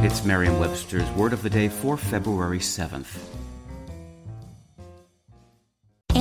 It's Merriam Webster's Word of the Day for February 7th.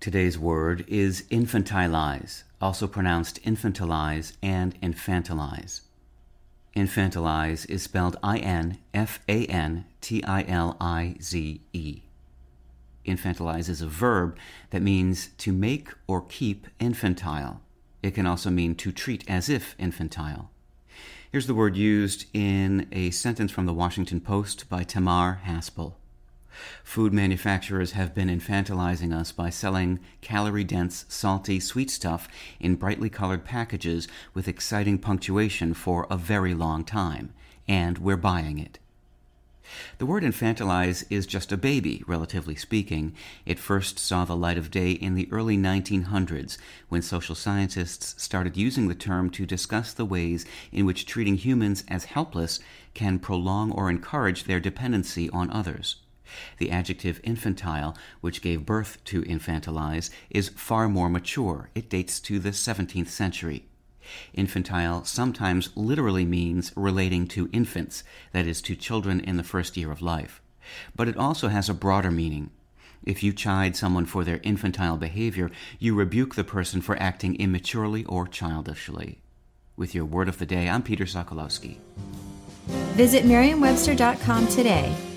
Today's word is infantilize, also pronounced infantilize and infantilize. Infantilize is spelled I N F A N T I L I Z E. Infantilize is a verb that means to make or keep infantile. It can also mean to treat as if infantile. Here's the word used in a sentence from the Washington Post by Tamar Haspel. Food manufacturers have been infantilizing us by selling calorie dense, salty, sweet stuff in brightly colored packages with exciting punctuation for a very long time, and we're buying it. The word infantilize is just a baby, relatively speaking. It first saw the light of day in the early 1900s when social scientists started using the term to discuss the ways in which treating humans as helpless can prolong or encourage their dependency on others. The adjective infantile, which gave birth to infantilize, is far more mature. It dates to the 17th century. Infantile sometimes literally means relating to infants, that is, to children in the first year of life. But it also has a broader meaning. If you chide someone for their infantile behavior, you rebuke the person for acting immaturely or childishly. With your word of the day, I'm Peter Sokolowski. Visit Merriam-Webster.com today